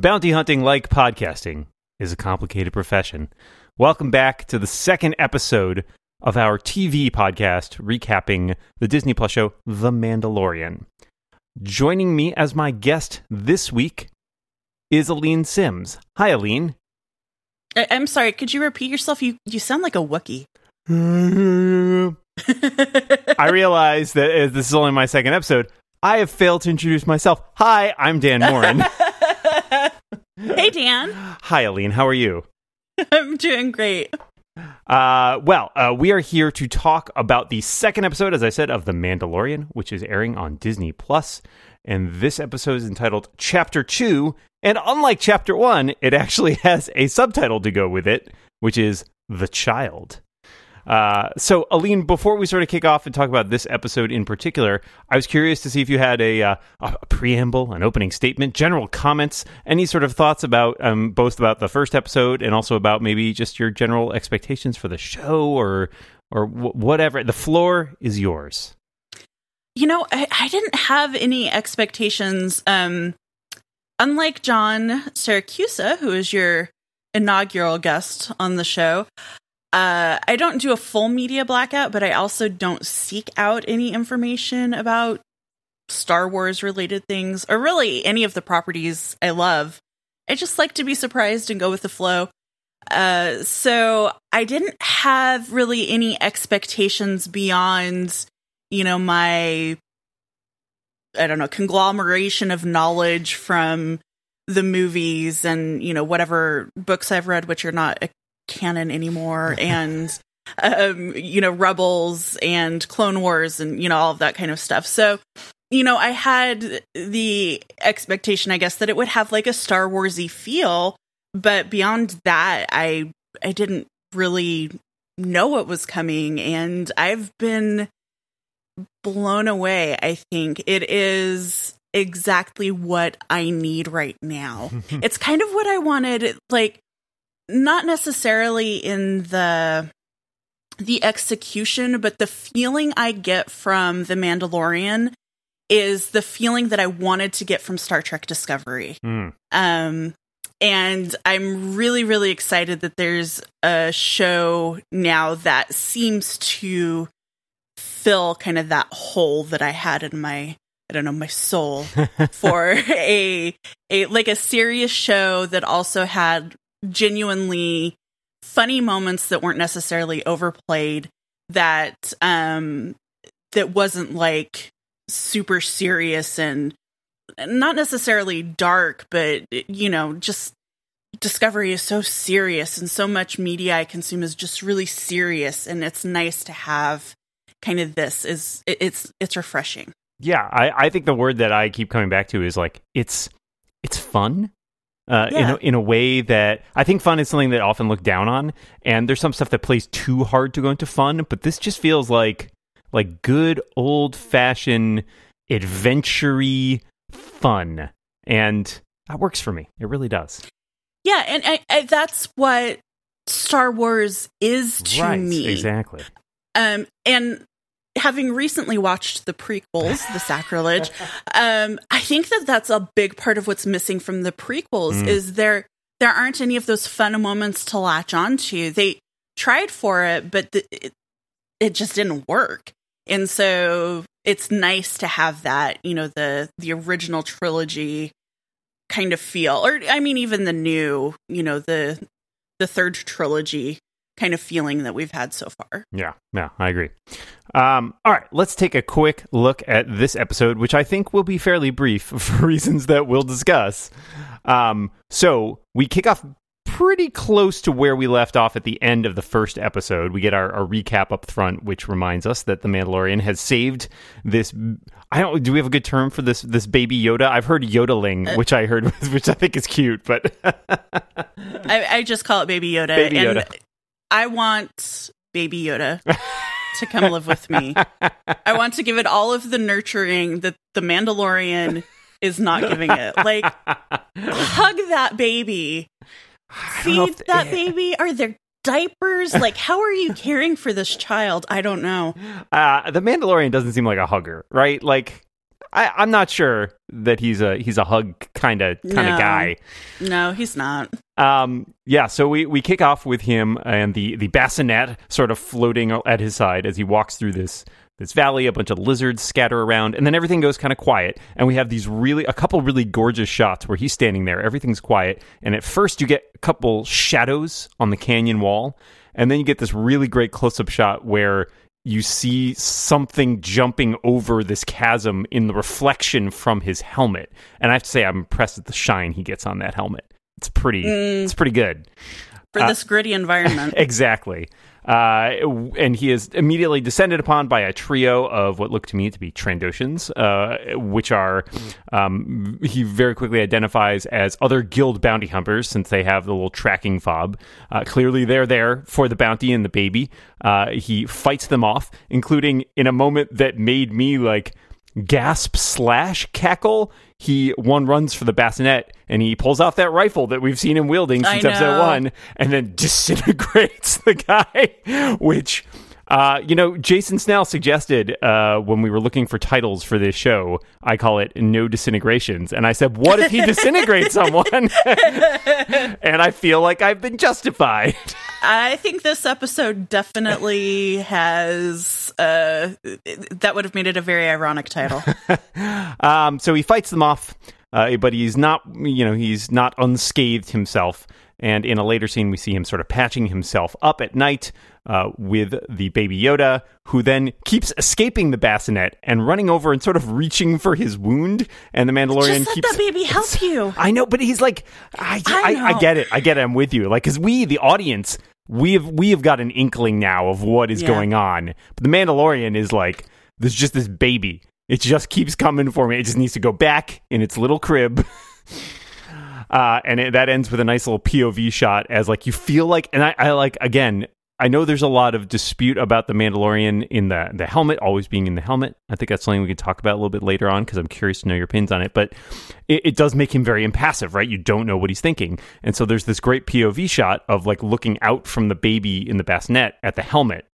Bounty hunting, like podcasting, is a complicated profession. Welcome back to the second episode of our TV podcast recapping the Disney Plus show The Mandalorian. Joining me as my guest this week is Aleen Simms. Hi, Aleen. I- I'm sorry. Could you repeat yourself? You you sound like a Wookiee. I realize that uh, this is only my second episode. I have failed to introduce myself. Hi, I'm Dan Moren. hey Dan, Hi, Aleen. How are you? I'm doing great. Uh, well, uh, we are here to talk about the second episode, as I said, of The Mandalorian, which is airing on Disney Plus. And this episode is entitled Chapter 2. And unlike Chapter 1, it actually has a subtitle to go with it, which is The Child. Uh, so, Aleen, before we sort of kick off and talk about this episode in particular, I was curious to see if you had a, uh, a preamble, an opening statement, general comments, any sort of thoughts about um, both about the first episode and also about maybe just your general expectations for the show or or w- whatever. The floor is yours. You know, I, I didn't have any expectations. Um, unlike John Siracusa, who is your inaugural guest on the show, uh, I don't do a full media blackout, but I also don't seek out any information about Star Wars related things or really any of the properties I love. I just like to be surprised and go with the flow. Uh, so I didn't have really any expectations beyond, you know, my, I don't know, conglomeration of knowledge from the movies and, you know, whatever books I've read, which are not canon anymore, and, um, you know, Rebels and Clone Wars and, you know, all of that kind of stuff. So, you know, I had the expectation, I guess, that it would have like a Star Warsy feel, but beyond that, I I didn't really know what was coming, and I've been blown away. I think it is exactly what I need right now. it's kind of what I wanted, like not necessarily in the the execution, but the feeling I get from The Mandalorian is the feeling that I wanted to get from Star Trek Discovery. Mm. Um, and I'm really, really excited that there's a show now that seems to fill kind of that hole that I had in my, I don't know, my soul for a, a, like a serious show that also had genuinely funny moments that weren't necessarily overplayed that, um, that wasn't like super serious and not necessarily dark, but you know, just Discovery is so serious and so much media I consume is just really serious and it's nice to have kind of this is it, it's it's refreshing. Yeah, I, I think the word that I keep coming back to is like it's it's fun. Uh, in, a, in a way that I think fun is something that often looked down on, and there's some stuff that plays too hard to go into fun, but this just feels like like good old fashioned adventure fun, and that works for me. It really does. Yeah, and I, I, that's what Star Wars is to right, me. exactly. Um, and having recently watched the prequels, The Sacrilege, um, I think that that's a big part of what's missing from the prequels Mm. is there there aren't any of those fun moments to latch onto. They tried for it, but the, it, it just didn't work. And so it's nice to have that, you know, the the original trilogy kind of feel, or I mean, even the new, you know, the the third trilogy kind of feeling that we've had so far. Yeah, yeah, I agree. Um, all right, let's take a quick look at this episode, which I think will be fairly brief for reasons that we'll discuss. Um, so we kick off pretty close to where we left off at the end of the first episode. We get our, our recap up front, which reminds us that the Mandalorian has saved this. I don't. Do we have a good term for this? This baby Yoda? I've heard yodeling, which I heard, which I think is cute, but I, I just call it Baby Yoda. Baby and Yoda. I want Baby Yoda to come live with me. I want to give it all of the nurturing that the Mandalorian is not giving it. Like, hug that baby. I don't know Feed if- that baby. Are there diapers? Like, how are you caring for this child? I don't know. Uh, the Mandalorian doesn't seem like a hugger, right? Like, I, I'm not sure that he's a he's a hug kind of kind of No. guy. No, he's not. Um, yeah, so we, we kick off with him and the, the bassinet sort of floating at his side as he walks through this this valley. A bunch of lizards scatter around, and then everything goes kind of quiet. And we have these really a couple really gorgeous shots where he's standing there. Everything's quiet, and at first you get a couple shadows on the canyon wall, and then you get this really great close up shot where you see something jumping over this chasm in the reflection from his helmet. And I have to say, I'm impressed at the shine he gets on that helmet. It's pretty. It's pretty good. For Uh, this gritty environment. Exactly. Uh, and he is immediately descended upon by a trio of what look to me to be Trandoshans, uh, which are, um, he very quickly identifies as other guild bounty hunters since they have the little tracking fob. Uh, clearly, they're there for the bounty and the baby. Uh, he fights them off, including in a moment that made me like gasp slash cackle. He one runs for the bassinet and he pulls off that rifle that we've seen him wielding since episode one, and then disintegrates the guy. Which, uh, you know, Jason Snell suggested uh, when we were looking for titles for this show. I call it "No Disintegrations," and I said, "What if he disintegrates someone?" and I feel like I've been justified. I think this episode definitely has uh that would have made it a very ironic title. Um, so he fights them off, uh, but he's not, you know, he's not unscathed himself. And in a later scene, we see him sort of patching himself up at night uh, with the baby Yoda, who then keeps escaping the bassinet and running over and sort of reaching for his wound. And the Mandalorian Just let keeps the baby help you. I know, but he's like, I, I I, I get it, I get it. I'm with you. Like, because we, the audience, we have we have got an inkling now of what is Yeah. going on. But the Mandalorian is like, there's just this baby. It just keeps coming for me. It just needs to go back in its little crib. Uh, and it, that ends with a nice little POV shot as like you feel like, and I, I like again. I know there's a lot of dispute about the Mandalorian in the the helmet always being in the helmet. I think that's something we can talk about a little bit later on because I'm curious to know your opinions on it. But it, it does make him very impassive, right? You don't know what he's thinking, and so there's this great POV shot of like looking out from the baby in the bassinet at the helmet,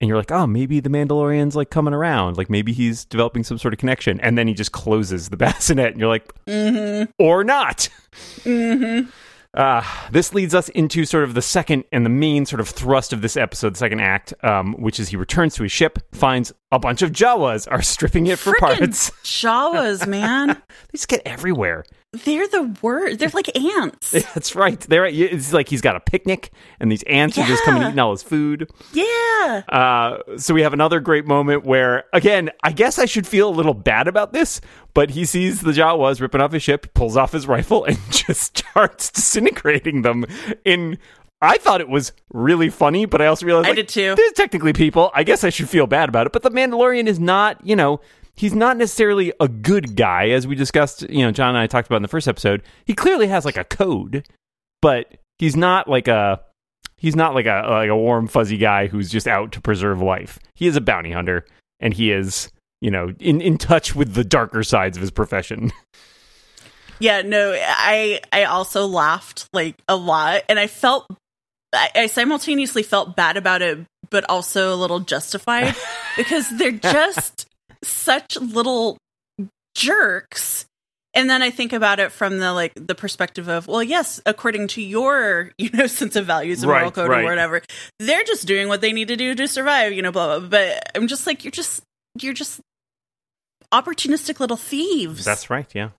and you're like, oh, maybe the Mandalorian's like coming around, like maybe he's developing some sort of connection, and then he just closes the bassinet, and you're like, mm-hmm. or not. Mm-hmm. Uh, this leads us into sort of the second and the main sort of thrust of this episode, the second act, um, which is he returns to his ship, finds a bunch of Jawas are stripping it for Frickin' parts. Jawas, man. They just get everywhere. They're the worst. They're like ants. That's right. They're, it's like he's got a picnic, and these ants are just coming eating all his food. Yeah. Uh, so we have another great moment where, again, I guess I should feel a little bad about this, but he sees the Jawas ripping off his ship, pulls off his rifle, and just starts disintegrating them. In I thought it was really funny, but I also realized I like, did too. There's technically people. I guess I should feel bad about it, but the Mandalorian is not, you know. He's not necessarily a good guy, as we discussed. You know, John and I talked about in the first episode. He clearly has like a code, but he's not like a he's not like a like a warm fuzzy guy who's just out to preserve life. He is a bounty hunter and he is, you know, in in touch with the darker sides of his profession. Yeah, no, I I also laughed like a lot and I felt I, I simultaneously felt bad about it but also a little justified because they're just such little jerks. And then I think about it from the like the perspective of, well, yes, according to your, you know, sense of values and moral code right. or whatever, they're just doing what they need to do to survive, you know, blah blah. blah. But I'm just like, you're just you're just opportunistic little thieves. That's right, yeah.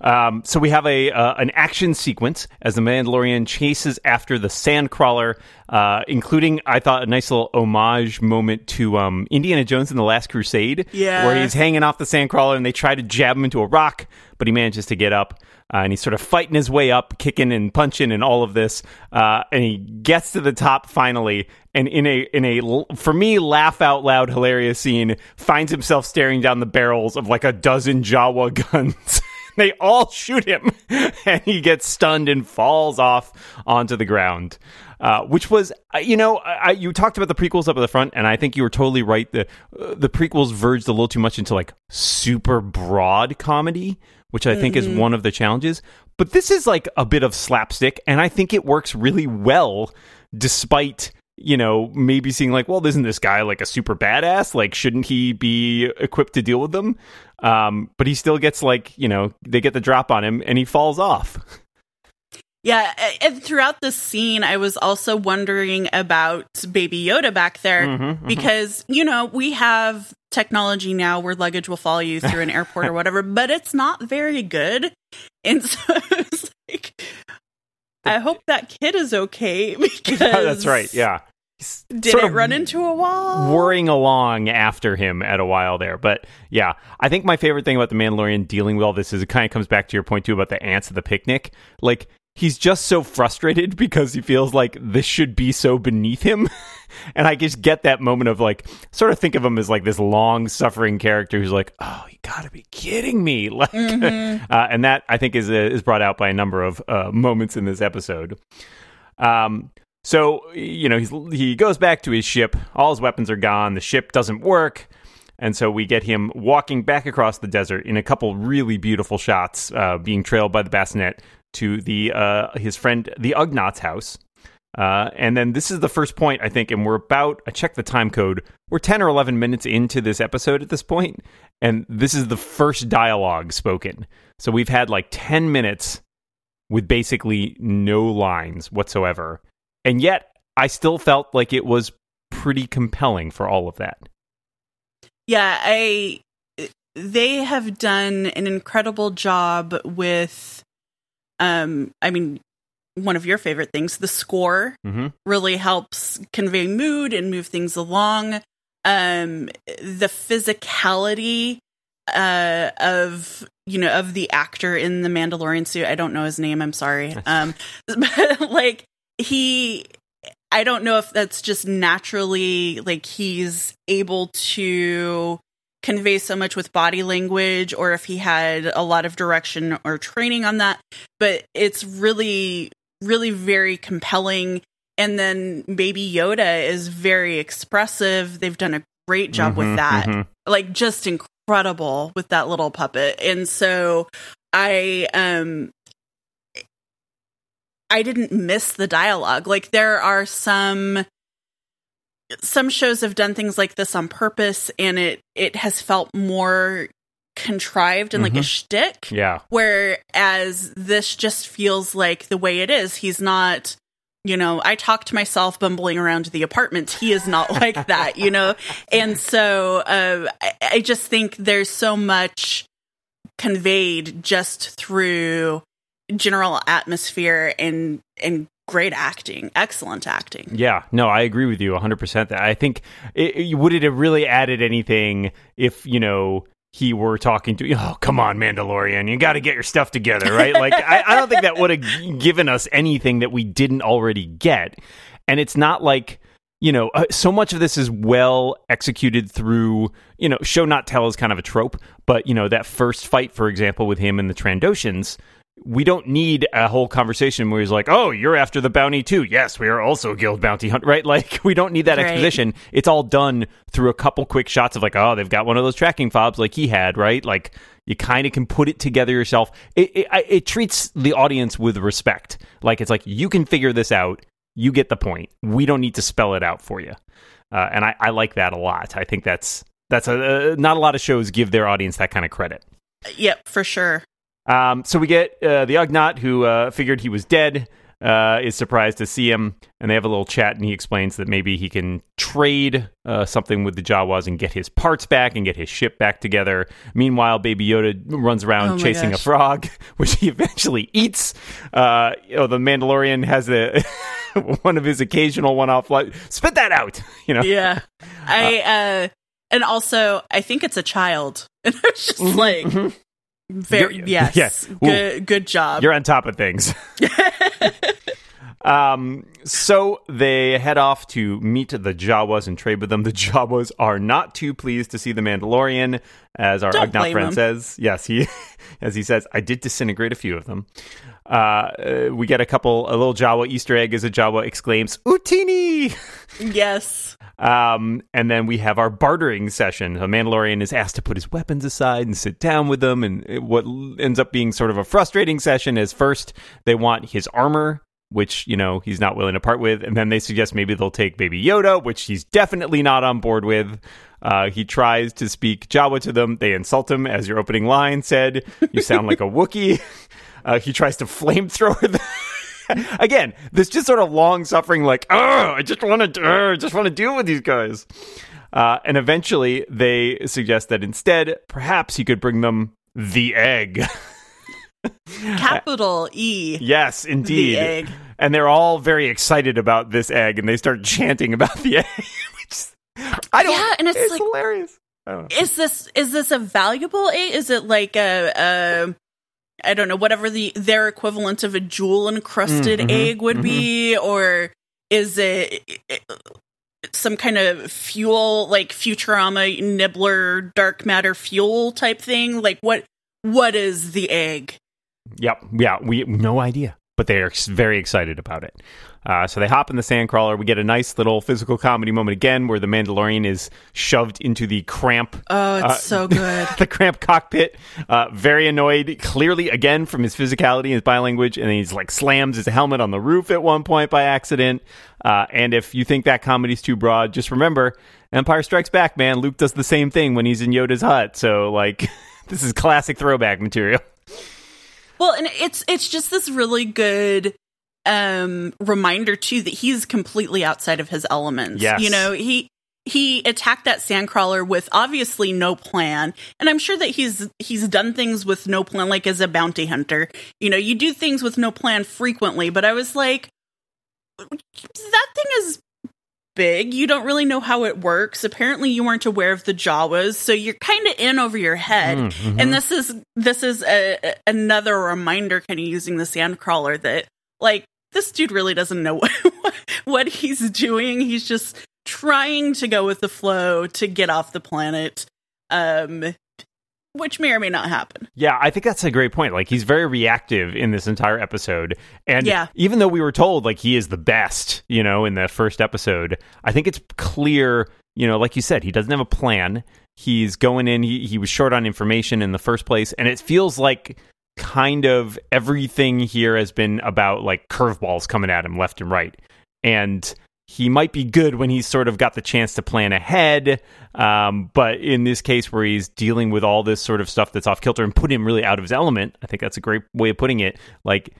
Um, so we have a uh, an action sequence as the Mandalorian chases after the Sandcrawler, uh, including I thought a nice little homage moment to um, Indiana Jones in the Last Crusade, Yeah. where he's hanging off the Sandcrawler and they try to jab him into a rock, but he manages to get up. Uh, and he's sort of fighting his way up, kicking and punching and all of this. Uh, and he gets to the top finally, and in a in a for me laugh out loud hilarious scene, finds himself staring down the barrels of like a dozen Jawa guns. they all shoot him, and he gets stunned and falls off onto the ground. Uh, which was, uh, you know, I, you talked about the prequels up at the front, and I think you were totally right. The uh, the prequels verged a little too much into like super broad comedy, which I think is one of the challenges. But this is like a bit of slapstick, and I think it works really well, despite you know, maybe seeing like, well, isn't this guy like a super badass? Like, shouldn't he be equipped to deal with them? Um, but he still gets like, you know, they get the drop on him and he falls off. Yeah, and throughout this scene, I was also wondering about Baby Yoda back there mm-hmm, mm-hmm. because, you know, we have technology now where luggage will follow you through an airport or whatever, but it's not very good. And so it's like, I hope that kid is okay because. That's right, yeah. Did it run into a wall? Worrying along after him at a while there. But yeah, I think my favorite thing about The Mandalorian dealing with all this is it kind of comes back to your point too about the ants at the picnic. Like, he's just so frustrated because he feels like this should be so beneath him. and I just get that moment of like, sort of think of him as like this long suffering character who's like, oh, you gotta be kidding me. Like, mm-hmm. uh, and that I think is, uh, is brought out by a number of uh, moments in this episode. Um, so, you know, he's, he goes back to his ship. All his weapons are gone. The ship doesn't work. And so we get him walking back across the desert in a couple really beautiful shots, uh, being trailed by the bassinet to the uh, his friend the Ugnaughts house. Uh, and then this is the first point, I think, and we're about, I checked the time code, we're 10 or 11 minutes into this episode at this point, and this is the first dialogue spoken. So we've had like 10 minutes with basically no lines whatsoever. And yet, I still felt like it was pretty compelling for all of that. Yeah, I they have done an incredible job with um I mean one of your favorite things, the score mm-hmm. really helps convey mood and move things along. Um the physicality uh of you know of the actor in the Mandalorian suit. I don't know his name, I'm sorry. Um but like he I don't know if that's just naturally like he's able to convey so much with body language or if he had a lot of direction or training on that, but it's really really very compelling and then baby Yoda is very expressive. They've done a great job mm-hmm, with that. Mm-hmm. Like just incredible with that little puppet. And so I um I didn't miss the dialogue. Like there are some some shows have done things like this on purpose and it it has felt more contrived and mm-hmm. like a mm-hmm. shtick. Yeah. Whereas this just feels like the way it is. He's not you know, I talk to myself bumbling around the apartment. He is not like that, you know? And so uh, I, I just think there's so much conveyed just through general atmosphere and and great acting, excellent acting. Yeah, no, I agree with you 100%. That I think it, it, would it have really added anything if, you know, he were talking to, oh, come on, Mandalorian, you got to get your stuff together, right? Like, I, I don't think that would have given us anything that we didn't already get. And it's not like, you know, uh, so much of this is well executed through, you know, show not tell is kind of a trope, but, you know, that first fight, for example, with him and the Trandoshans we don't need a whole conversation where he's like, "Oh, you're after the bounty too." Yes, we are also guild bounty hunt, right? Like we don't need that right. exposition. It's all done through a couple quick shots of like, "Oh, they've got one of those tracking fobs like he had," right? Like you kind of can put it together yourself. It, it, it treats the audience with respect. Like it's like you can figure this out. You get the point. We don't need to spell it out for you. Uh, and I, I, like that a lot. I think that's that's a uh, not a lot of shows give their audience that kind of credit. Yep, for sure. Um, so we get uh, the Ugnaught, who uh, figured he was dead, uh, is surprised to see him, and they have a little chat, and he explains that maybe he can trade uh, something with the Jawas and get his parts back and get his ship back together. Meanwhile, Baby Yoda runs around oh chasing gosh. a frog, which he eventually eats. Uh, you know, the Mandalorian has a one of his occasional one-off like spit that out. You know, yeah. I uh, and also I think it's a child, and I was just like. Mm-hmm very yes. Yes. Good good job. You're on top of things. um so they head off to meet the Jawas and trade with them. The Jawas are not too pleased to see the Mandalorian, as our Ugnaught friend him. says. Yes, he as he says, I did disintegrate a few of them. Uh, we get a couple, a little Jawa Easter egg as a Jawa exclaims, Utini! Yes. Um, and then we have our bartering session. A Mandalorian is asked to put his weapons aside and sit down with them. And what ends up being sort of a frustrating session is first, they want his armor which you know he's not willing to part with, and then they suggest maybe they'll take Baby Yoda, which he's definitely not on board with. Uh, he tries to speak Jawa to them. They insult him, as your opening line said. You sound like a Wookiee. Uh, he tries to flamethrower them. Again, this just sort of long suffering, like, oh, I just want to, uh, just want to deal with these guys. Uh, and eventually, they suggest that instead, perhaps he could bring them the egg. Capital E. Yes, indeed. The egg. And they're all very excited about this egg, and they start chanting about the egg. Which I don't. Yeah, and it's it's like- hilarious. I don't know. Is this is this a valuable egg? Is it like a, a I don't know, whatever the their equivalent of a jewel encrusted Mm, mhm, egg would be, or is it some kind of fuel like Futurama nibbler dark matter fuel type thing? Like what what is the egg? Yep. Yeah. We no idea, but they are very excited about it. Uh, so they hop in the sandcrawler. We get a nice little physical comedy moment again, where the Mandalorian is shoved into the cramp Oh, it's Uh, so good. the cramp cockpit, uh, very annoyed, clearly again from his physicality and his body language, and he's like slams his helmet on the roof at one point by accident. Uh, and if you think that comedy's too broad, just remember Empire Strikes Back, man. Luke does the same thing when he's in Yoda's hut. So like, this is classic throwback material. Well, and it's it's just this really good um reminder too that he's completely outside of his elements. Yes. You know, he he attacked that sandcrawler with obviously no plan. And I'm sure that he's he's done things with no plan like as a bounty hunter. You know, you do things with no plan frequently, but I was like that thing is big. You don't really know how it works. Apparently you weren't aware of the Jawas, so you're kind of in over your head. Mm, mhm. And this is this is a, a- another reminder, kind of using the sandcrawler that like this dude really doesn't know what, what he's doing. He's just trying to go with the flow to get off the planet, um, which may or may not happen. Yeah, I think that's a great point. Like he's very reactive in this entire episode. And Yeah. even though we were told like he is the best, you know, in the first episode, I think it's clear, you know, like you said, he doesn't have a plan. He's going in, he, he was short on information in the first place, and it feels like kind of everything here has been about like curveballs coming at him left and right. And he might be good when he's sort of got the chance to plan ahead. Um, but in this case, where he's dealing with all this sort of stuff that's off kilter and put him really out of his element, I think that's a great way of putting it. Like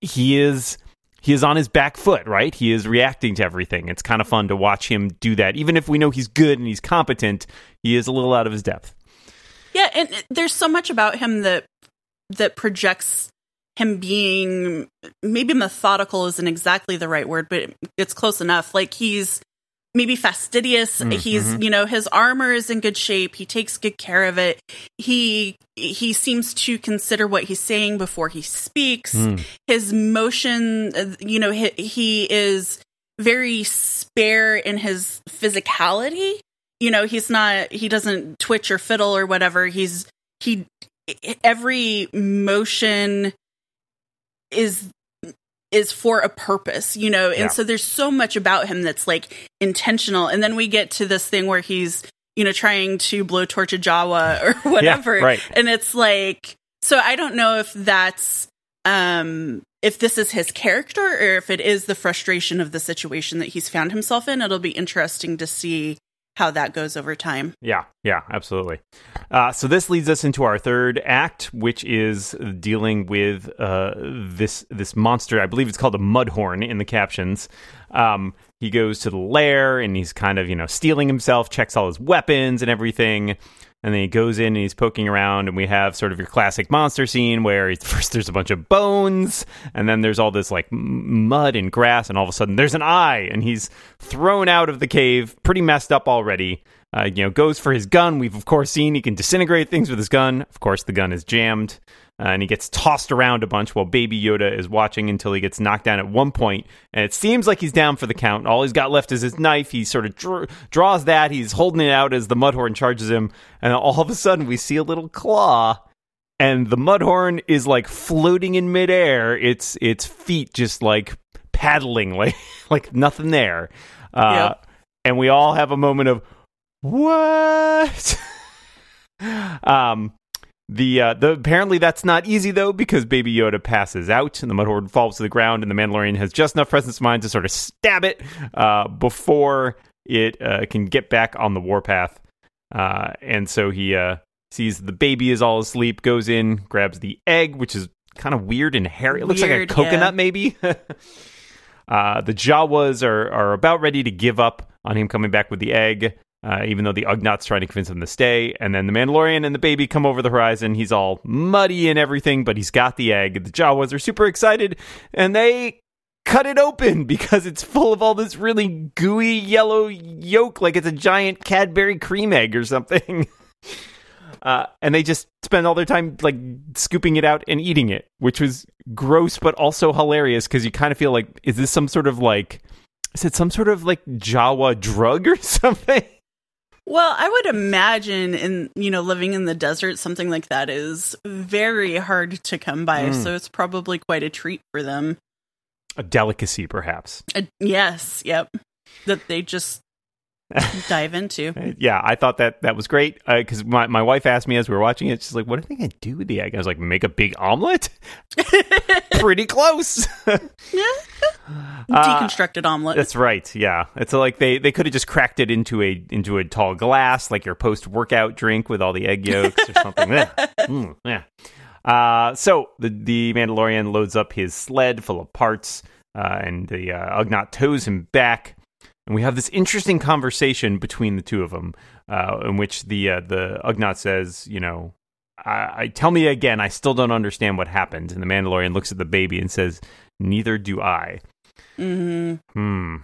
he is. He is on his back foot, right? He is reacting to everything. It's kind of fun to watch him do that. Even if we know he's good and he's competent, he is a little out of his depth. Yeah, and there's so much about him that that projects him being maybe methodical isn't exactly the right word, but it's close enough. Like he's maybe fastidious. Mm, He's you know his armor is in good shape. He takes good care of it. He he seems to consider what he's saying before he speaks. Mm. His motion, you know, he, he is very spare in his physicality. You know, he's not he doesn't twitch or fiddle or whatever. He's he every motion is is for a purpose, you know. And Yeah. so there's so much about him that's like intentional. And then we get to this thing where he's, you know, trying to blow torch a Jawa or whatever. right. And it's like so I don't know if that's um if this is his character or if it is the frustration of the situation that he's found himself in. It'll be interesting to see how that goes over time. Yeah, yeah, absolutely. Uh, so this leads us into our third act, which is dealing with uh, this this monster. I believe it's called a mudhorn in the captions. Um, he goes to the lair and he's kind of you know steeling himself, checks all his weapons and everything, and then he goes in and he's poking around, and we have sort of your classic monster scene where first there's a bunch of bones, and then there's all this like mud and grass, and all of a sudden there's an eye, and he's thrown out of the cave, pretty messed up already. Uh, you know, goes for his gun. We've of course seen he can disintegrate things with his gun. Of course, the gun is jammed, uh, and he gets tossed around a bunch while Baby Yoda is watching until he gets knocked down at one point. And it seems like he's down for the count. All he's got left is his knife. He sort of dr- draws that. He's holding it out as the Mudhorn charges him, and all of a sudden we see a little claw. And the mudhorn is like floating in midair. Its its feet just like paddling, like like nothing there. Uh, Yep. And we all have a moment of what? um, The uh, the apparently that's not easy though because Baby Yoda passes out and the Mudhorn falls to the ground and the Mandalorian has just enough presence of mind to sort of stab it uh, before it uh, can get back on the warpath. Uh, and so he uh, sees the baby is all asleep, goes in, grabs the egg, which is kind of weird and hairy. It looks like a coconut, yeah. maybe. uh, the Jawas are are about ready to give up on him coming back with the egg. Uh, even though the Ugnaughts trying to convince him to stay, and then the Mandalorian and the baby come over the horizon. He's all muddy and everything, but he's got the egg. The Jawas are super excited, and they cut it open because it's full of all this really gooey yellow yolk, like it's a giant Cadbury cream egg or something. Uh, and they just spend all their time like scooping it out and eating it, which was gross but also hilarious because you kind of feel like, is this some sort of like, is it some sort of like Jawa drug or something? Well, I would imagine in you know living in the desert, something like that is very hard to come by. Mm. So it's probably quite a treat for them. A delicacy, perhaps. Uh, yes, yep. That they just dive into. Uh, Yeah, I thought that that was great because my, my wife asked me as we were watching it, she's like, "What are they gonna do with the egg?" I was like, "Make a big omelet." Pretty close. Uh, Deconstructed omelet. That's right. Yeah, it's like they they could have just cracked it into a into a tall glass, like your post workout drink with all the egg yolks or something. yeah. Mm, yeah. Uh, so the the Mandalorian loads up his sled full of parts, uh, and the uh, Ugnaught tows him back. And we have this interesting conversation between the two of them, uh, in which the uh, the Ugnaught says, you know, I, I tell me again, I still don't understand what happened. And the Mandalorian looks at the baby and says, "Neither do I." hmm Hmm.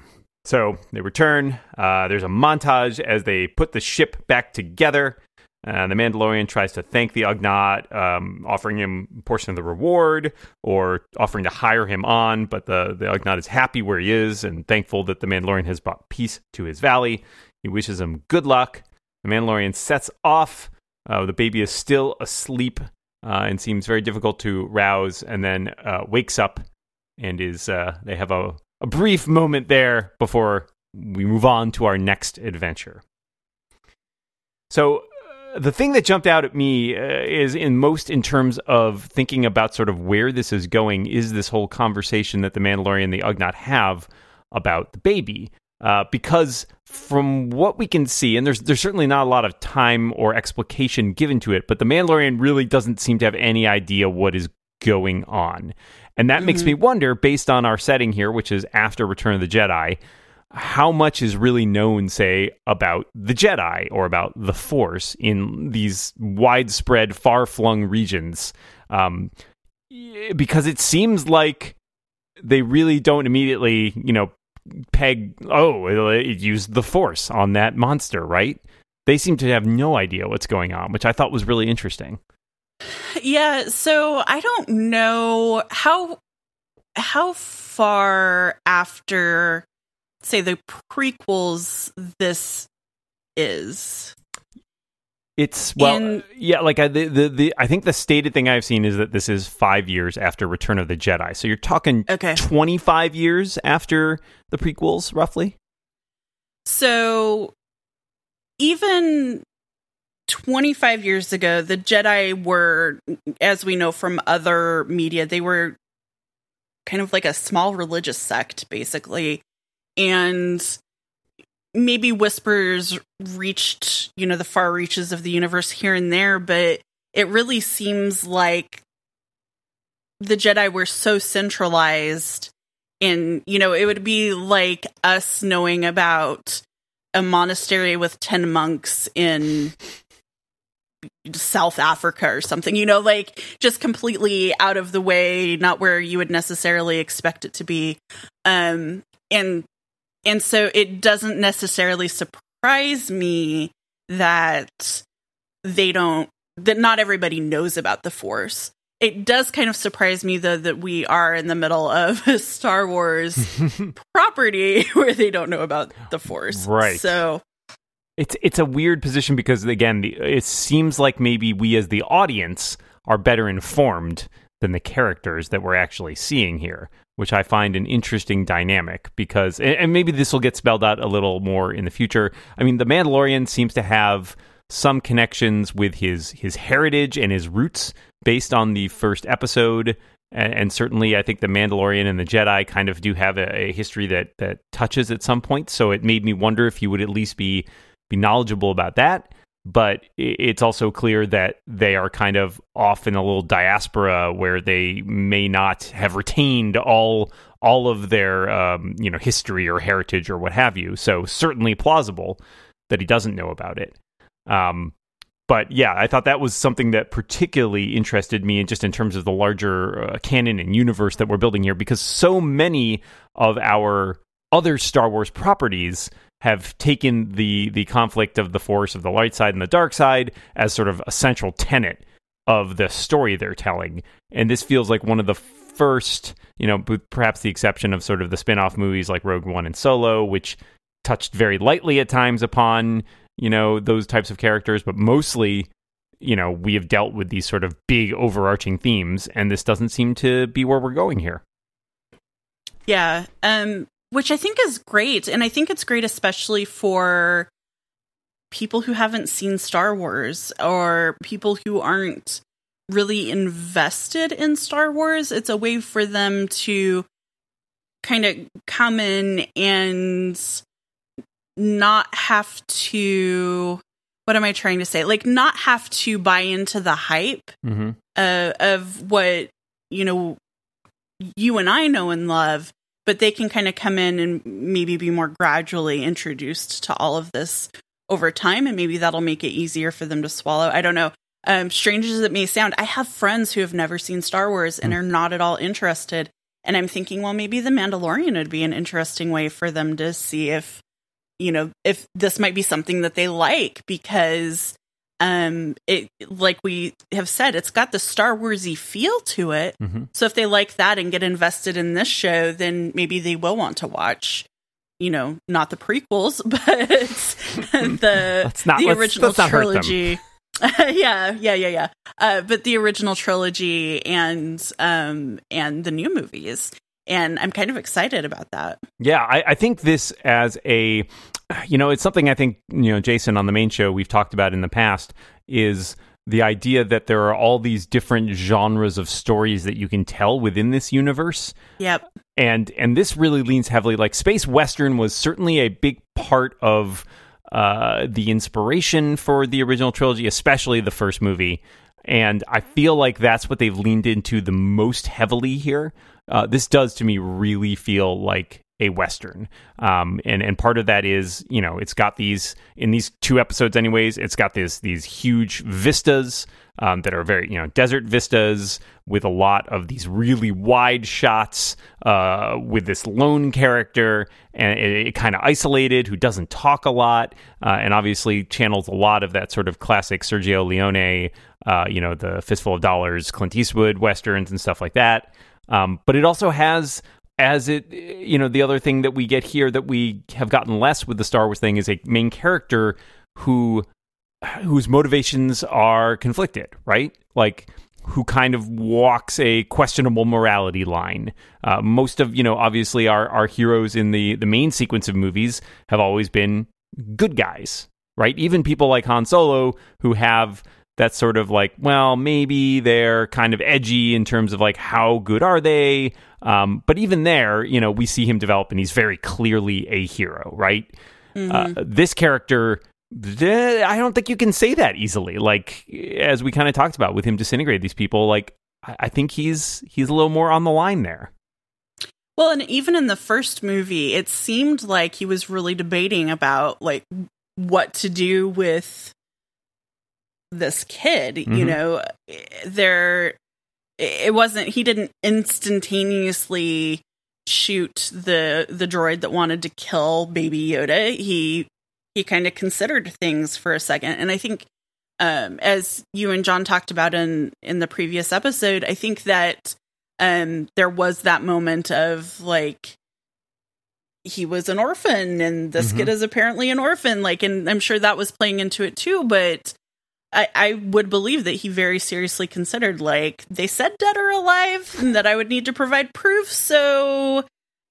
So they return. Uh, there's a montage as they put the ship back together. Uh, the Mandalorian tries to thank the Ugnaught, um, offering him a portion of the reward or offering to hire him on. But the, the Ugnaught is happy where he is and thankful that the Mandalorian has brought peace to his valley. He wishes him good luck. The Mandalorian sets off. Uh, the baby is still asleep uh, and seems very difficult to rouse, and then uh, wakes up and is uh, they have a, a brief moment there before we move on to our next adventure. So the thing that jumped out at me uh, is in most in terms of thinking about sort of where this is going is this whole conversation that the Mandalorian and the Ugnaught have about the baby. Uh, because from what we can see, and there's there's certainly not a lot of time or explication given to it, but the Mandalorian really doesn't seem to have any idea what is going on. And that makes me wonder, based on our setting here, which is after Return of the Jedi, how much is really known, say, about the Jedi or about the Force in these widespread, far flung regions? Um, because it seems like they really don't immediately, you know, peg, oh, it, used the Force on that monster, right? They seem to have no idea what's going on, which I thought was really interesting. Yeah, so I don't know how how far after say the prequels this is. It's well, In- uh, yeah. Like I, the, the the I think the stated thing I've seen is that this is five years after Return of the Jedi. So you're talking Okay. twenty five years after the prequels, roughly. So even 25 years ago, the Jedi were, as we know from other media, they were kind of like a small religious sect, basically. And maybe whispers reached, you know, the far reaches of the universe here and there, but it really seems like the Jedi were so centralized and you know it would be like us knowing about a monastery with 10 monks in South Africa or something, you know, like just completely out of the way, not where you would necessarily expect it to be. Um and and so it doesn't necessarily surprise me that they don't that not everybody knows about the force. It does kind of surprise me though that we are in the middle of a Star Wars property where they don't know about the force. Right. So It's it's a weird position because again, the, it seems like maybe we as the audience are better informed than the characters that we're actually seeing here, which I find an interesting dynamic because and, maybe this will get spelled out a little more in the future. I mean, the Mandalorian seems to have some connections with his his heritage and his roots based on the first episode. And, and certainly, I think the Mandalorian and the Jedi kind of do have a, a history that that touches at some point. So it made me wonder if he would at least be be knowledgeable about that but it's also clear that they are kind of off in a little diaspora where they may not have retained all all of their um, you know history or heritage or what have you. So certainly plausible that he doesn't know about it. Um, but yeah, I thought that was something that particularly interested me, just in terms of the larger uh, canon and universe that we're building here, because so many of our other Star Wars properties have taken the the conflict of the force of the light side and the dark side as sort of a central tenet of the story they're telling. And this feels like one of the first, you know, perhaps the exception of sort of the spin-off movies like Rogue One and Solo, which touched very lightly at times upon, you know, those types of characters, but mostly you know, we have dealt with these sort of big overarching themes, and this doesn't seem to be where we're going here. Yeah. Um, which I think is great. And I think it's great, especially for people who haven't seen Star Wars or people who aren't really invested in Star Wars. It's a way for them to kind of come in and not have to what am I trying to say? Like not have to buy into the hype mm-hmm. uh, of what you know you and I know and love, but they can kind of come in and maybe be more gradually introduced to all of this over time and maybe that'll make it easier for them to swallow i don't know um, strange as it may sound i have friends who have never seen star wars and hmm. are not at all interested and i'm thinking well maybe the mandalorian would be an interesting way for them to see if you know if this might be something that they like because um it like we have said it's got the star warsy feel to it. Mm-hmm. so if they like that and get invested in this show then maybe they will want to watch you know not the prequels but the not, the original trilogy. Yeah yeah yeah yeah. Uh, but the original trilogy and um and the new movies and i'm kind of excited about that yeah i, I think this as a you know, it's something I think, you know, Jason on the main show we've talked about in the past is the idea that there are all these different genres of stories that you can tell within this universe. Yep. And and this really leans heavily like space western was certainly a big part of uh, the inspiration for the original trilogy, especially the first movie. And I feel like that's what they've leaned into the most heavily here. Uh, this does to me really feel like a western. Um, and and part of that is you know it's got these in these two episodes anyways it's got this these huge vistas um, that are very you know desert vistas with a lot of these really wide shots uh, with this lone character and it, it kind of isolated who doesn't talk a lot uh, and obviously channels a lot of that sort of classic Sergio Leone uh, you know the fistful of dollars Clint Eastwood westerns and stuff like that um, but it also has as it you know the other thing that we get here that we have gotten less with the Star Wars thing is a main character who whose motivations are conflicted, right? Like who kind of walks a questionable morality line. Uh, most of you know, obviously, our our heroes in the the main sequence of movies have always been good guys, right? Even people like Han Solo who have that sort of like, well, maybe they're kind of edgy in terms of like how good are they? Um, but even there, you know, we see him develop and he's very clearly a hero, right? Mm-hmm. Uh, this character, I don't think you can say that easily. Like as we kind of talked about with him disintegrate these people, like I think he's he's a little more on the line there. Well, and even in the first movie, it seemed like he was really debating about like what to do with this kid. Mm-hmm. You know, there it wasn't he didn't instantaneously shoot the the droid that wanted to kill baby yoda he he kind of considered things for a second and i think um as you and john talked about in in the previous episode i think that um there was that moment of like he was an orphan and this mm-hmm. kid is apparently an orphan like and i'm sure that was playing into it too but I, I would believe that he very seriously considered like they said dead or alive and that I would need to provide proof so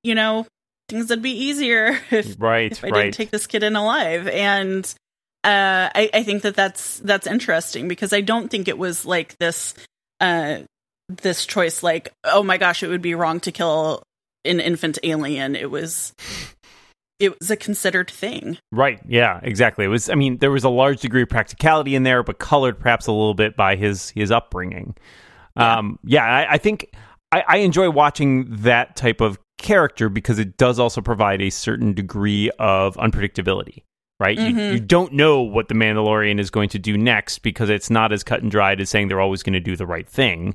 you know things would be easier if, right, if I right. didn't take this kid in alive and uh, I, I think that that's that's interesting because I don't think it was like this uh, this choice like oh my gosh it would be wrong to kill an infant alien. It was it was a considered thing. Right. Yeah, exactly. It was I mean, there was a large degree of practicality in there, but colored perhaps a little bit by his his upbringing. Yeah. Um yeah, I, I think I, I enjoy watching that type of character because it does also provide a certain degree of unpredictability right? Mm-hmm. You, you, don't know what the Mandalorian is going to do next because it's not as cut and dried as saying they're always going to do the right thing.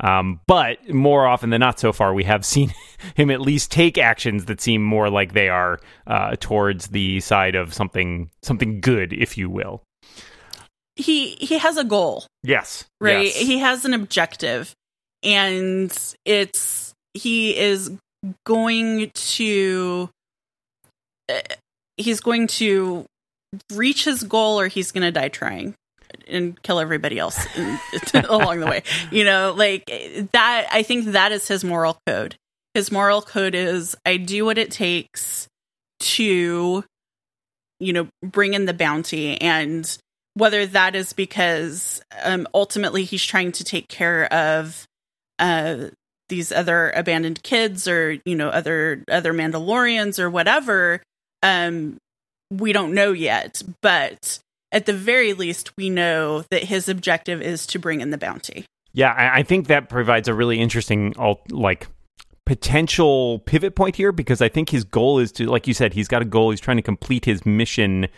Um, but more often than not, so far, we have seen him at least take actions that seem more like they are uh, towards the side of something something good, if you will. He he has a goal. Yes. Right. Yes. He has an objective, and it's he is going to uh, he's going to reach his goal or he's going to die trying and kill everybody else along the way. You know, like that, I think that is his moral code. His moral code is I do what it takes to, you know, bring in the bounty. And whether that is because um, ultimately he's trying to take care of uh, these other abandoned kids or, you know, other, other Mandalorians or whatever, um, we don't know yet. But at the very least, we know that his objective is to bring in the bounty. Yeah, I, I think that provides a really interesting, like, potential pivot point here because I think his goal is to, like you said, he's got a goal. He's trying to complete his mission,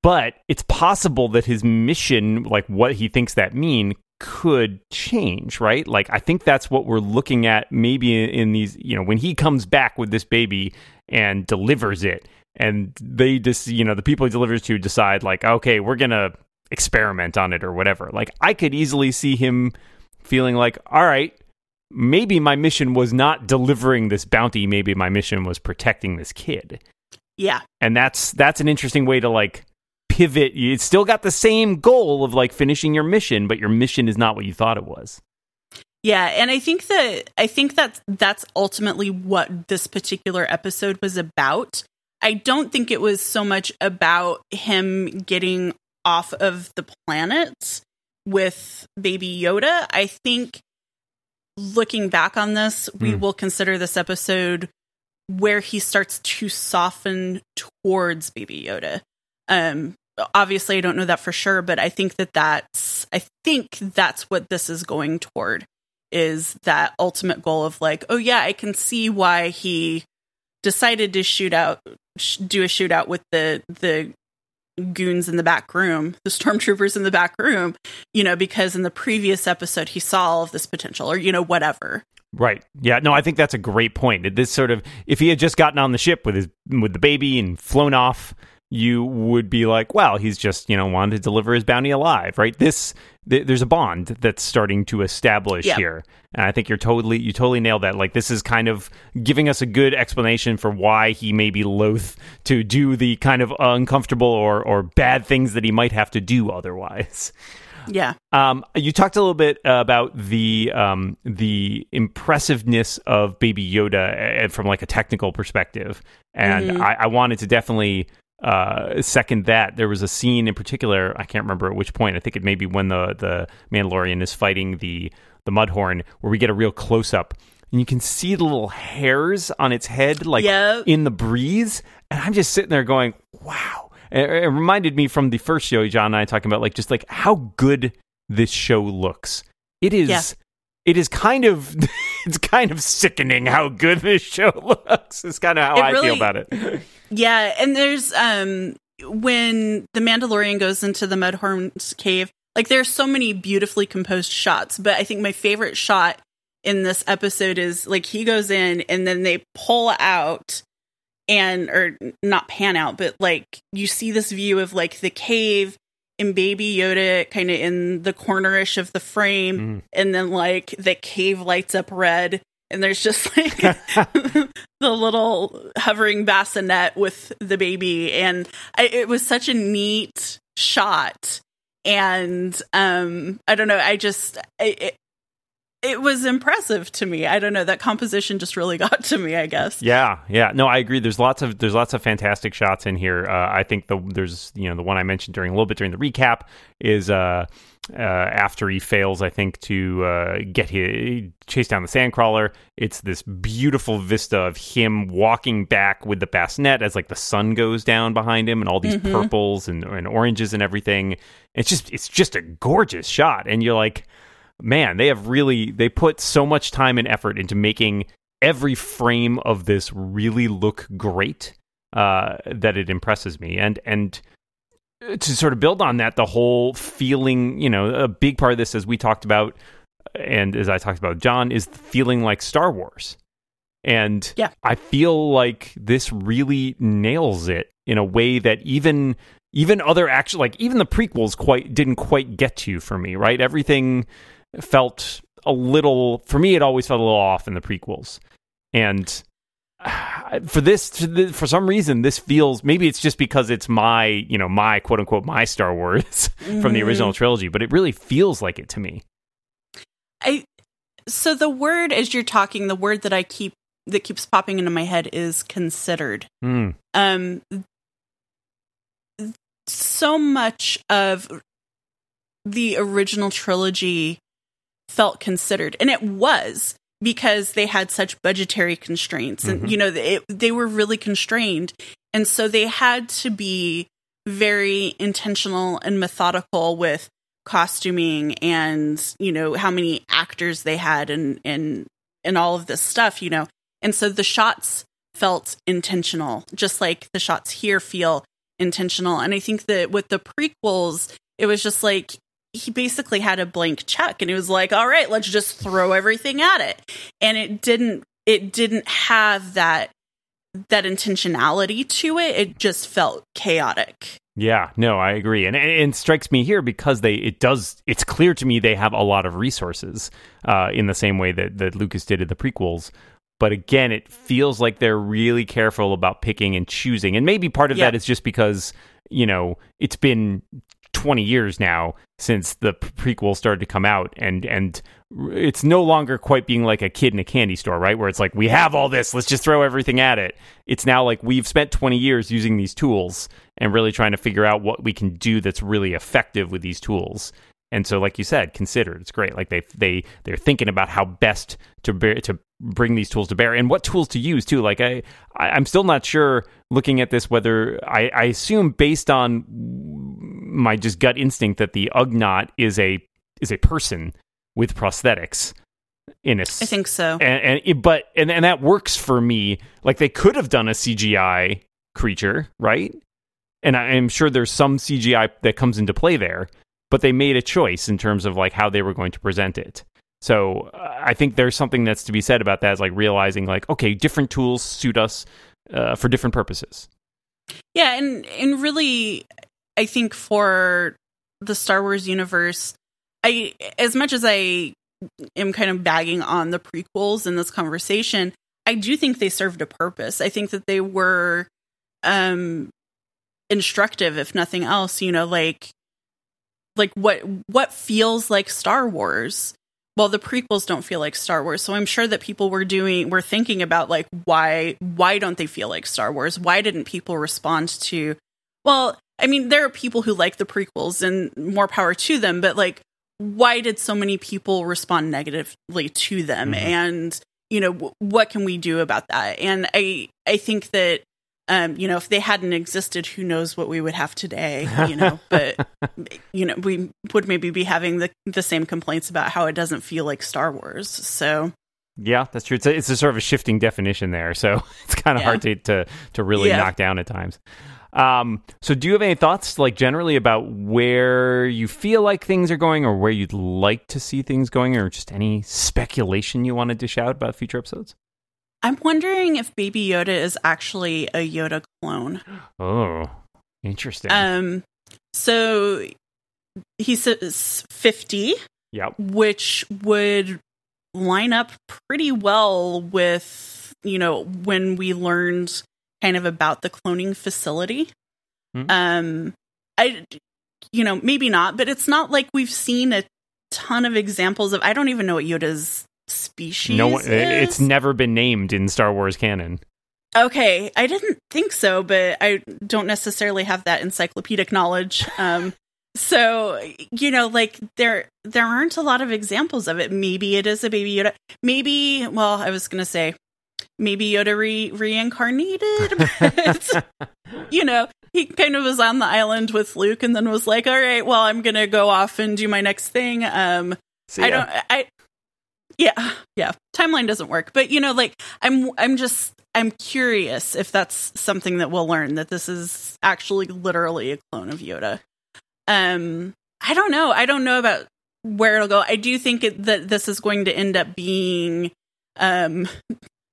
but it's possible that his mission, like what he thinks that mean, could change, right? Like I think that's what we're looking at maybe in these, you know, when he comes back with this baby and delivers it and they just you know the people he delivers to decide like okay we're gonna experiment on it or whatever. Like i could easily see him feeling like all right maybe my mission was not delivering this bounty maybe my mission was protecting this kid. Yeah. And that's that's an interesting way to like pivot. You still got the same goal of like finishing your mission but your mission is not what you thought it was. Yeah, and I think that I think that that's ultimately what this particular episode was about I don't think it was so much about him getting off of the planet with Baby Yoda. I think looking back on this, we mm. will consider this episode where he starts to soften towards Baby Yoda. Um, obviously, I don't know that for sure, but I think that that's I think that's what this is going toward is that ultimate goal of like, oh yeah, I can see why he decided to shoot out do a shootout with the the goons in the back room, the stormtroopers in the back room, you know, because in the previous episode he saw all of this potential or, you know, whatever. Right. Yeah. No, I think that's a great point. This sort of, if he had just gotten on the ship with his, with the baby and flown off, you would be like, well, he's just, you know, wanted to deliver his bounty alive, right? This, th- there's a bond that's starting to establish yep. here. And I think you're totally, you totally nailed that. Like, this is kind of giving us a good explanation for why he may be loath to do the kind of uncomfortable or, or bad things that he might have to do otherwise. Yeah. Um, you talked a little bit about the um, the impressiveness of Baby Yoda uh, from like a technical perspective, and mm-hmm. I, I, wanted to definitely uh, second that. There was a scene in particular, I can't remember at which point. I think it may be when the the Mandalorian is fighting the the Mudhorn, where we get a real close up. And you can see the little hairs on its head, like yep. in the breeze. And I'm just sitting there going, "Wow!" It, it reminded me from the first show, John and I talking about, like just like how good this show looks. It is. Yeah. It is kind of, it's kind of sickening how good this show looks. It's kind of how it I really, feel about it. Yeah, and there's um when the Mandalorian goes into the Mudhorn's cave, like there's so many beautifully composed shots, but I think my favorite shot in this episode is like he goes in and then they pull out and or not pan out, but like you see this view of like the cave and baby Yoda kind of in the cornerish of the frame mm. and then like the cave lights up red and there's just like the little hovering bassinet with the baby and I, it was such a neat shot and um i don't know i just it, it was impressive to me. I don't know that composition just really got to me. I guess. Yeah, yeah. No, I agree. There's lots of there's lots of fantastic shots in here. Uh, I think the there's you know the one I mentioned during a little bit during the recap is uh, uh, after he fails, I think to uh, get his chase down the sandcrawler. It's this beautiful vista of him walking back with the bassinet as like the sun goes down behind him and all these Mhm. purples and, and oranges and everything. It's just it's just a gorgeous shot, and you're like man, they have really they put so much time and effort into making every frame of this really look great uh, that it impresses me. And and to sort of build on that, the whole feeling, you know, a big part of this, as we talked about, and as I talked about, John, is feeling like Star Wars. And Yeah. I feel like this really nails it in a way that even even other action like even the prequels quite didn't quite get to for me, right? Everything felt a little for me it always felt a little off in the prequels. And for this for some reason this feels maybe it's just because it's my, you know, my quote unquote my Star Wars from the original trilogy, but it really feels like it to me. I so the word as you're talking, the word that I keep that keeps popping into my head is considered. Mm. Um so much of the original trilogy felt considered. And it was because they had such budgetary constraints. And Mhm. you know it, they were really constrained. And so they had to be very intentional and methodical with costuming and you know how many actors they had and and and all of this stuff you know. And so the shots felt intentional just like the shots here feel intentional. And i think that with the prequels it was just like he basically had a blank check and he was like all right let's just throw everything at it. And it didn't it didn't have that that intentionality to it. It just felt chaotic. Yeah, no, I agree, and, and it strikes me here because they it does it's clear to me they have a lot of resources uh, in the same way that that Lucas did in the prequels. But again, it feels like they're really careful about picking and choosing, and maybe part of Yeah. that is just because you know it's been 20 years now since the prequel started to come out and and it's no longer quite being like a kid in a candy store right? Where it's like we have all this let's just throw everything at it. It's now like we've spent 20 years using these tools and really trying to figure out what we can do that's really effective with these tools. And so like you said considered it's great. Like they they they're thinking about how best to bear, to bring these tools to bear and what tools to use too. Like I i'm still not sure looking at this whether i i assume based on my just gut instinct that the ugnaught is a is a person with prosthetics in a i think so. And, and it, but and, and that works for me. Like they could have done a cgi creature right? And I, i'm sure there's some cgi that comes into play there but they made a choice in terms of like how they were going to present it. So uh, i think there's something that's to be said about that is like realizing like okay different tools suit us uh, for different purposes. Yeah, and and really, I think for the Star Wars universe, I as much as I am kind of bagging on the prequels in this conversation, I do think they served a purpose. I think that they were um instructive, if nothing else. You know, like like what what feels like Star Wars. Well, the prequels don't feel like Star Wars, so I'm sure that people were doing were thinking about like why why don't they feel like Star Wars? Why didn't people respond to? Well, I mean, there are people who like the prequels, and more power to them. But like, why did so many people respond negatively to them? Mhm. And you know, w- what can we do about that? And I I think that um, you know, if they hadn't existed, who knows what we would have today, you know, but you know, we would maybe be having the the same complaints about how it doesn't feel like Star Wars. So Yeah, that's true. It's a, it's a sort of a shifting definition there, so it's kind of Yeah. hard to, to to really Yeah. knock down at times. Um, so, do you have any thoughts, like generally, about where you feel like things are going, or where you'd like to see things going, or just any speculation you want to dish out about future episodes? I'm wondering if Baby Yoda is actually a Yoda clone. Oh, interesting. Um, so he says 50, yep. which would line up pretty well with, you know, when we learned kind of about the cloning facility. Hmm. Um, I, you know, maybe not, but it's not like we've seen a ton of examples of. I don't even know what Yoda's species. No, is. it's never been named in Star Wars canon. Okay, I didn't think so, but I don't necessarily have that encyclopedic knowledge. Um, so you know, like there there aren't a lot of examples of it. Maybe it is a baby Yoda. Maybe, well, I was gonna say maybe Yoda re- reincarnated. But, you know, he kind of was on the island with Luke, and then was like, "All right, well, I'm gonna go off and do my next thing." Um, I don't. I yeah, yeah. Timeline doesn't work, but you know, like I'm. I'm just. I'm curious if that's something that we'll learn that this is actually literally a clone of Yoda. Um, I don't know. I don't know about where it'll go. I do think it, that this is going to end up being, um,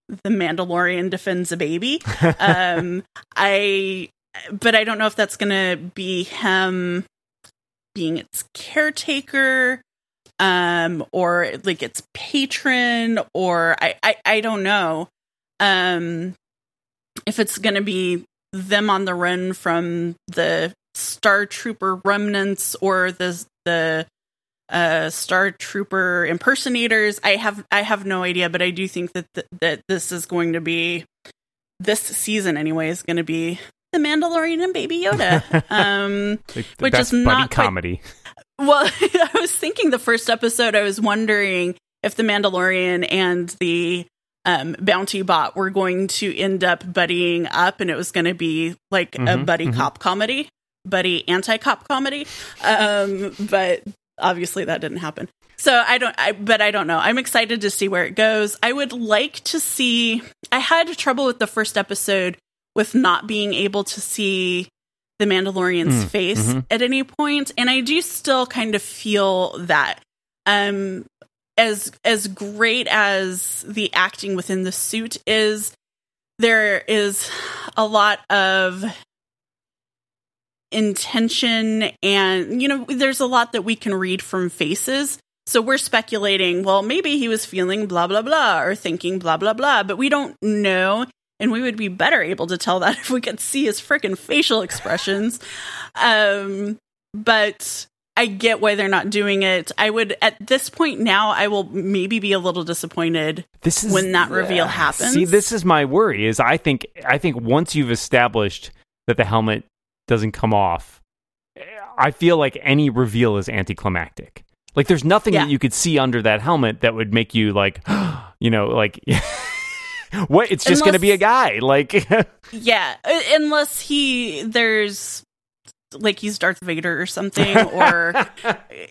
the Mandalorian defends a baby. um, I, but I don't know if that's going to be him being its caretaker um or like its patron or I, I i don't know um if it's gonna be them on the run from the star trooper remnants or the the uh star trooper impersonators i have i have no idea but i do think that th- that this is going to be this season anyway is going to be the mandalorian and baby yoda um the which is not quite- comedy. well, I was thinking the first episode, I was wondering if the Mandalorian and the um, bounty bot were going to end up buddying up and it was going to be like a Mhm, buddy mhm. cop comedy, buddy anti cop comedy. Um, but obviously that didn't happen. So I don't, I, but I don't know. I'm excited to see where it goes. I would like to see, I had trouble with the first episode with not being able to see the Mandalorian's Mm, face mhm. at any point, and I do still kind of feel that. Um, as as great as the acting within the suit is, there is a lot of intention, and you know, there's a lot that we can read from faces. So we're speculating, well, maybe he was feeling blah blah blah or thinking blah blah blah, but we don't know and we would be better able to tell that if we could see his freaking facial expressions. Um, but I get why they're not doing it. I would at this point now I will maybe be a little disappointed This is when that reveal uh, happens. See, this is my worry. Is I think I think once you've established that the helmet doesn't come off, I feel like any reveal is anticlimactic. Like there's nothing Yeah. that you could see under that helmet that would make you like, you know, like. What? It's just going to be a guy. Like, Yeah, unless he there's like he's Darth Vader or something, or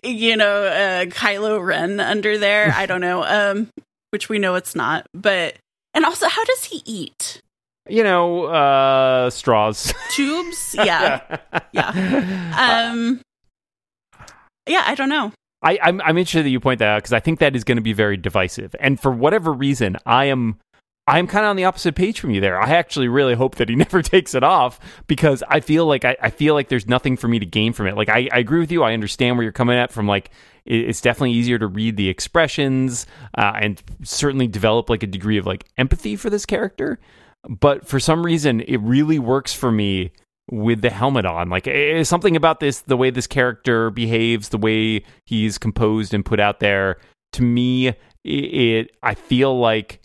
you know, uh, Kylo Ren under there. I don't know. Um, which we know it's not. But and also, how does he eat? You know, uh, straws. Tubes? Yeah, yeah. Um, yeah, I don't know. I, I'm I'm interested that you point that out because I think that is going to be very divisive. And for whatever reason, I am I'm kind of on the opposite page from you there. I actually really hope that he never takes it off because I feel like I, I feel like there's nothing for me to gain from it. Like I, I agree with you. I understand where you're coming at from. Like it's definitely easier to read the expressions uh, and certainly develop like a degree of like empathy for this character. But for some reason, it really works for me with the helmet on. Like something about this, the way this character behaves, the way he's composed and put out there. To me, it, it I feel like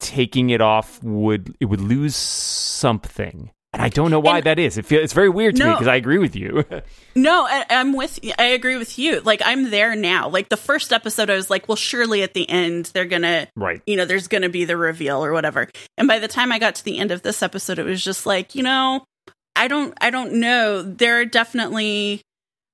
taking it off would it would lose something. And I don't know why And- that is. It feels it's very weird to me because I agree with you. No, I, I'm with. I agree with you. Like I'm there now. Like the first episode, I was like, well, surely at the end they're gonna right. you know, there's going to be the reveal or whatever. And by the time I got to the end of this episode, it was just like, you know, I don't, I don't know. There are definitely,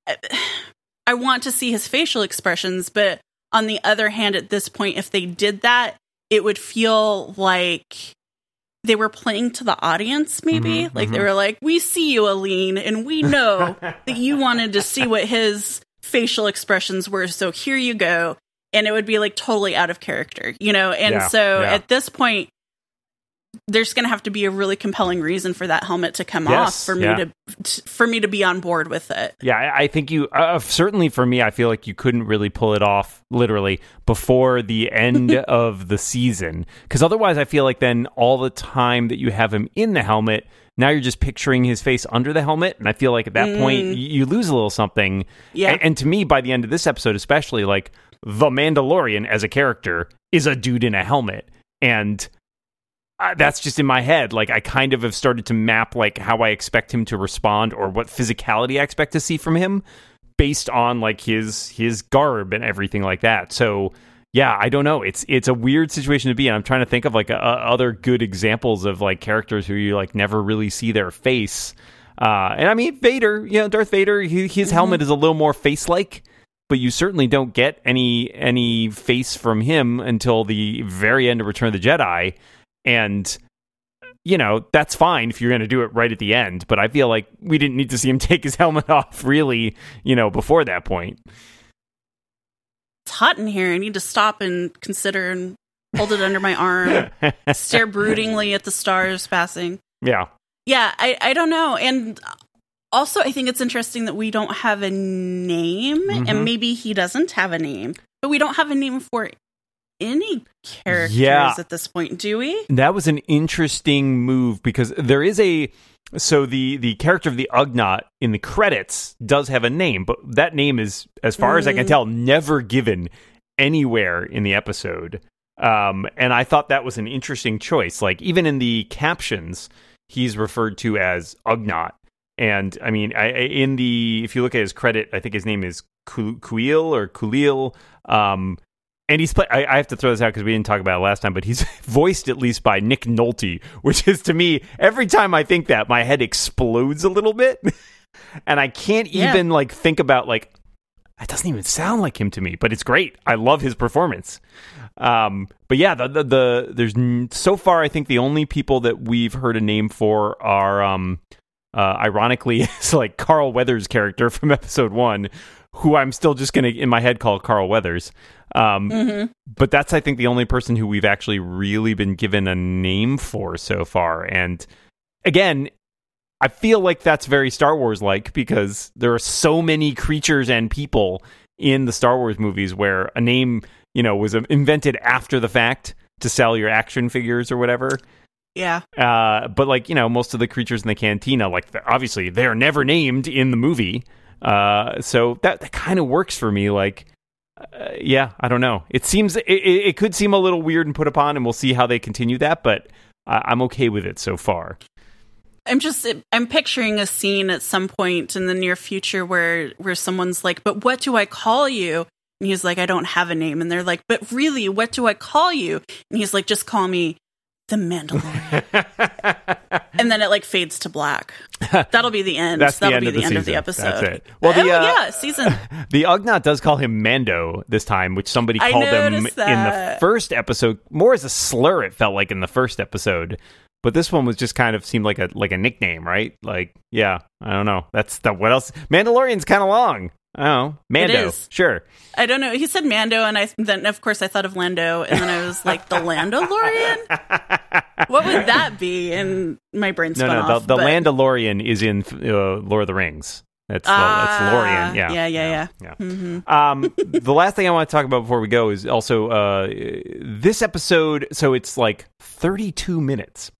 I want to see his facial expressions, but on the other hand, at this point, if they did that, it would feel like they were playing to the audience, maybe. Mhm, like they mhm. were like, we see you, Aleen, and we know that you wanted to see what his facial expressions were. So here you go. And it would be like totally out of character, you know? And Yeah, so yeah. at this point, there's going to have to be a really compelling reason for that helmet to come Yes, off for me yeah. to for me to be on board with it. Yeah, I, I think you uh, certainly for me, I feel like you couldn't really pull it off literally before the end of the season because otherwise, I feel like then all the time that you have him in the helmet now you're just picturing his face under the helmet, and I feel like at that point you lose a little something. Yeah. And, and to me, by the end of this episode, especially, like the Mandalorian as a character is a dude in a helmet, and uh, that's just in my head. Like I kind of have started to map like how I expect him to respond or what physicality I expect to see from him based on like his his garb and everything like that. So yeah, I don't know. It's it's a weird situation to be in. I'm trying to think of like uh, other good examples of like characters who you like never really see their face. Uh, and I mean Vader, you know, Darth Vader, he, his helmet is a little more face-like, but you certainly don't get any any face from him until the very end of Return of the Jedi, and you know that's fine if you're going to do it right at the end. But I feel like we didn't need to see him take his helmet off really, you know, before that point. It's hot in here. I need to stop and consider and hold it under my arm, stare broodingly at the stars passing. yeah, Yeah, I, I don't know. And also, I think it's interesting that we don't have a name, Mhm. and maybe he doesn't have a name, but we don't have a name for any characters Yeah. at this point, do we? that was an interesting move because there is a so the the character of the Ugnaught in the credits does have a name, but that name is, as far as I can Mm. tell, never given anywhere in the episode. Um, and I thought that was an interesting choice. Like even in the captions, he's referred to as Ugnaught. And I mean, I, I- in the if you look at his credit, I think his name is Ku- Kuil or Kulil. Um, and he's play- I, I have to throw this out because we didn't talk about it last time, but he's voiced at least by Nick Nolte, which is to me every time I think that my head explodes a little bit, and I can't Yeah. even like think about like that doesn't even sound like him to me, but it's great. I love his performance. Um, but yeah, the, the the there's n- so far I think the only people that we've heard a name for are um uh ironically it's like Carl Weathers' character from episode 1 who I'm still just going to in my head call Carl Weathers. Um Mm-hmm. but that's I think the only person who we've actually really been given a name for so far and again I feel like that's very Star Wars like because there are so many creatures and people in the Star Wars movies where a name, you know, was invented after the fact to sell your action figures or whatever. Yeah. Uh, but like you know, most of the creatures in the cantina, like obviously they are never named in the movie. Uh, so that that kind of works for me. Like, uh, yeah, I don't know. It seems it, it, could seem a little weird and put upon, and we'll see how they continue that. But I I'm okay with it so far. I'm just I'm picturing a scene at some point in the near future where where someone's like, "But what do I call you?" And he's like, "I don't have a name." And they're like, "But really, what do I call you?" And he's like, "Just call me the Mandalorian." and then it like fades to black. That'll be the end. That's That'll end be of the, the end of the episode. That's it. Well, the, oh uh, yeah, season. The Ugnaught does call him Mando this time, which somebody I called him in the first episode more as a slur. It felt like in the first episode, but this one was just kind of seemed like a like a nickname, right? Like, yeah, I don't know. That's the what else? Mandalorian's kind of long. I. Mando, is. sure. I don't know. He said Mando, and I then of course I thought of Lando, and then I was like, the Landalorian. what would that be? And my brain No, spun no. off. The, the but- Landalorian is in uh, Lord of the Rings. That's Ah, that's Lorian. Yeah, yeah, yeah, yeah. yeah. Mhm. Um, the last thing I want to talk about before we go is also uh, this episode. So it's like 32 minutes,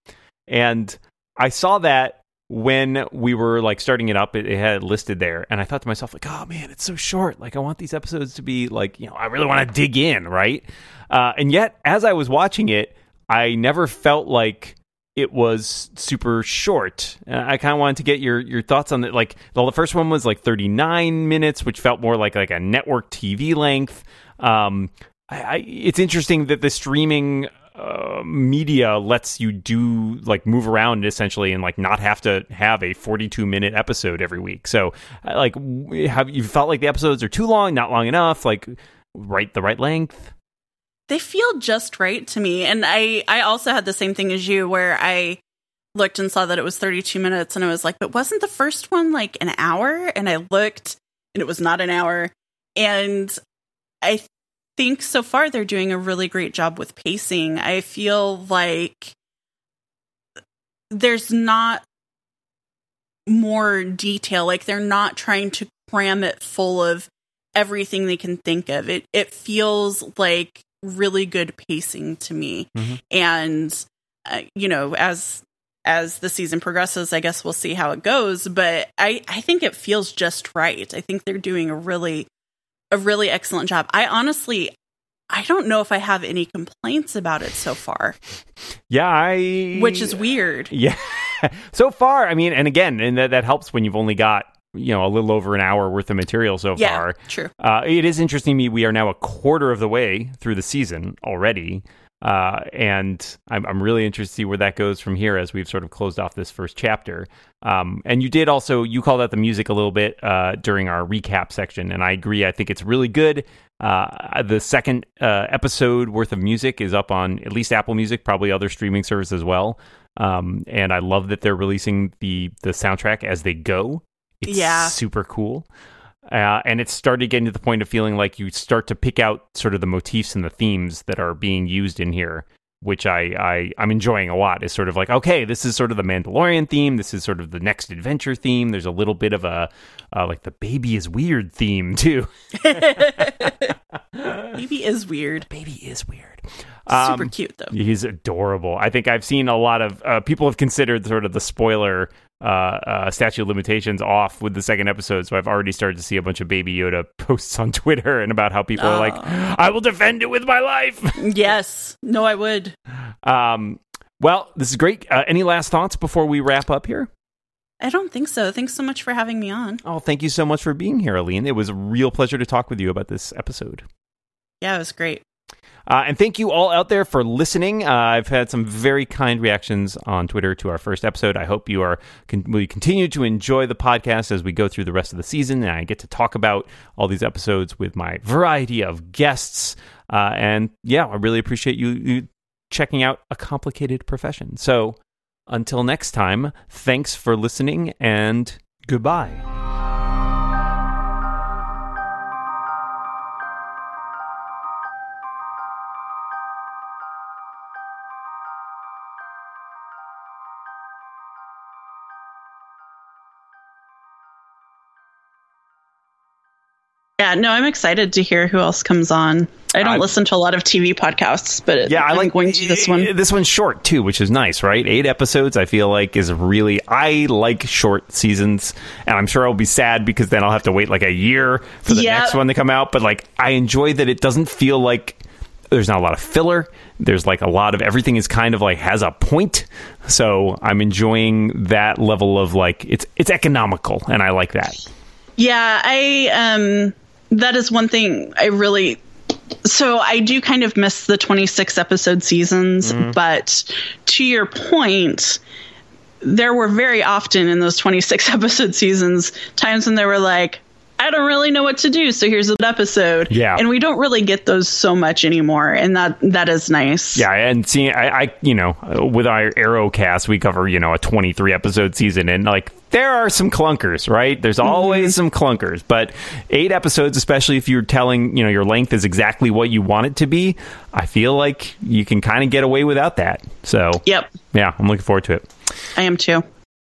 and I saw that when we were like starting it up. It, it had it listed there, and I thought to myself, like, oh man, it's so short. Like, I want these episodes to be like, you know, I really want to dig in, right? Uh, and yet, as I was watching it, I never felt like it was super short. Uh, I kind of wanted to get your your thoughts on it. Like well, the first one was like 39 minutes, which felt more like like a network TV length. Um, I, I, it's interesting that the streaming uh, media lets you do like move around essentially and like not have to have a 42 minute episode every week. So like, have you felt like the episodes are too long, not long enough, like right the right length? They feel just right to me, and I I also had the same thing as you, where I looked and saw that it was 32 minutes, and I was like, but wasn't the first one like an hour? And I looked, and it was not an hour, and I think so far they're doing a really great job with pacing. I feel like there's not more detail. Like they're not trying to cram it full of everything they can think of. It it feels like really good pacing to me. Mhm. And uh, you know, as as the season progresses, I guess we'll see how it goes. But I, I think it feels just right. I think they're doing a really, a really excellent job. I honestly, I don't know if I have any complaints about it so far. Yeah, I. Which is weird. Yeah. so far, I mean, and again, and that, that helps when you've only got you know a little over an hour worth of material so yeah, far. True. Uh, it is interesting to me. We are now a quarter of the way through the season already. Uh, and I'm, I'm really interested to see where that goes from here as we've sort of closed off this first chapter. Um, and you did also you called out the music a little bit uh, during our recap section, and I agree. I think it's really good. Uh, the second uh, episode worth of music is up on at least Apple Music, probably other streaming services as well. Um, and I love that they're releasing the the soundtrack as they go. It's Yeah. super cool. Uh, and it started getting to the point of feeling like you start to pick out sort of the motifs and the themes that are being used in here, which I, I I'm enjoying a lot. Is sort of like okay, this is sort of the Mandalorian theme. This is sort of the next adventure theme. There's a little bit of a uh, like the baby is weird theme too. Maybe is weird. baby is weird. Super Um, cute though. He's adorable. I think I've seen a lot of uh, people have considered sort of the spoiler uh, uh, statute of limitations off with the second episode. So I've already started to see a bunch of Baby Yoda posts on Twitter and about how people are like, "I will defend it with my life." Yes. No, I would. um, well, this is great. Uh, any last thoughts before we wrap up here? I don't think so. Thanks so much for having me on. Oh, thank you so much for being here, Aleen. It was a real pleasure to talk with you about this episode. Yeah, it was great. Uh, and thank you all out there for listening. Uh, I've had some very kind reactions on Twitter to our first episode. I hope you are con- we continue to enjoy the podcast as we go through the rest of the season, and I get to talk about all these episodes with my variety of guests. Uh, and yeah, I really appreciate you, you checking out a complicated profession. So until next time, thanks for listening and goodbye. Yeah, no, I'm excited to hear who else comes on. I don't I- listen to a lot of TV podcasts, but Yeah, I I'm like going to this one. This one's short too, which is nice, right? Eight episodes, I feel like is really. I like short seasons, and I'm sure I'll be sad because then I'll have to wait like a year for the Yeah. next one to come out. But like, I enjoy that it doesn't feel like there's not a lot of filler. There's like a lot of everything is kind of like has a point. So I'm enjoying that level of like it's it's economical, and I like that. Yeah, I um that is one thing I really so I do kind of miss the 26 episode seasons, mm-hmm. but to your point, there were very often in those 26 episode seasons times when they were like I don't really know what to do, so here's an episode. Yeah. And we don't really get those so much anymore, and that that is nice. Yeah, and seeing I, I you know, with our Arrowcast, we cover you know a twenty three episode season, and like there are some clunkers, right? There's mm-hmm. always some clunkers, but eight episodes, especially if you're telling you know your length is exactly what you want it to be, I feel like you can kind of get away without that. So Yep. yeah, I'm looking forward to it. I am too.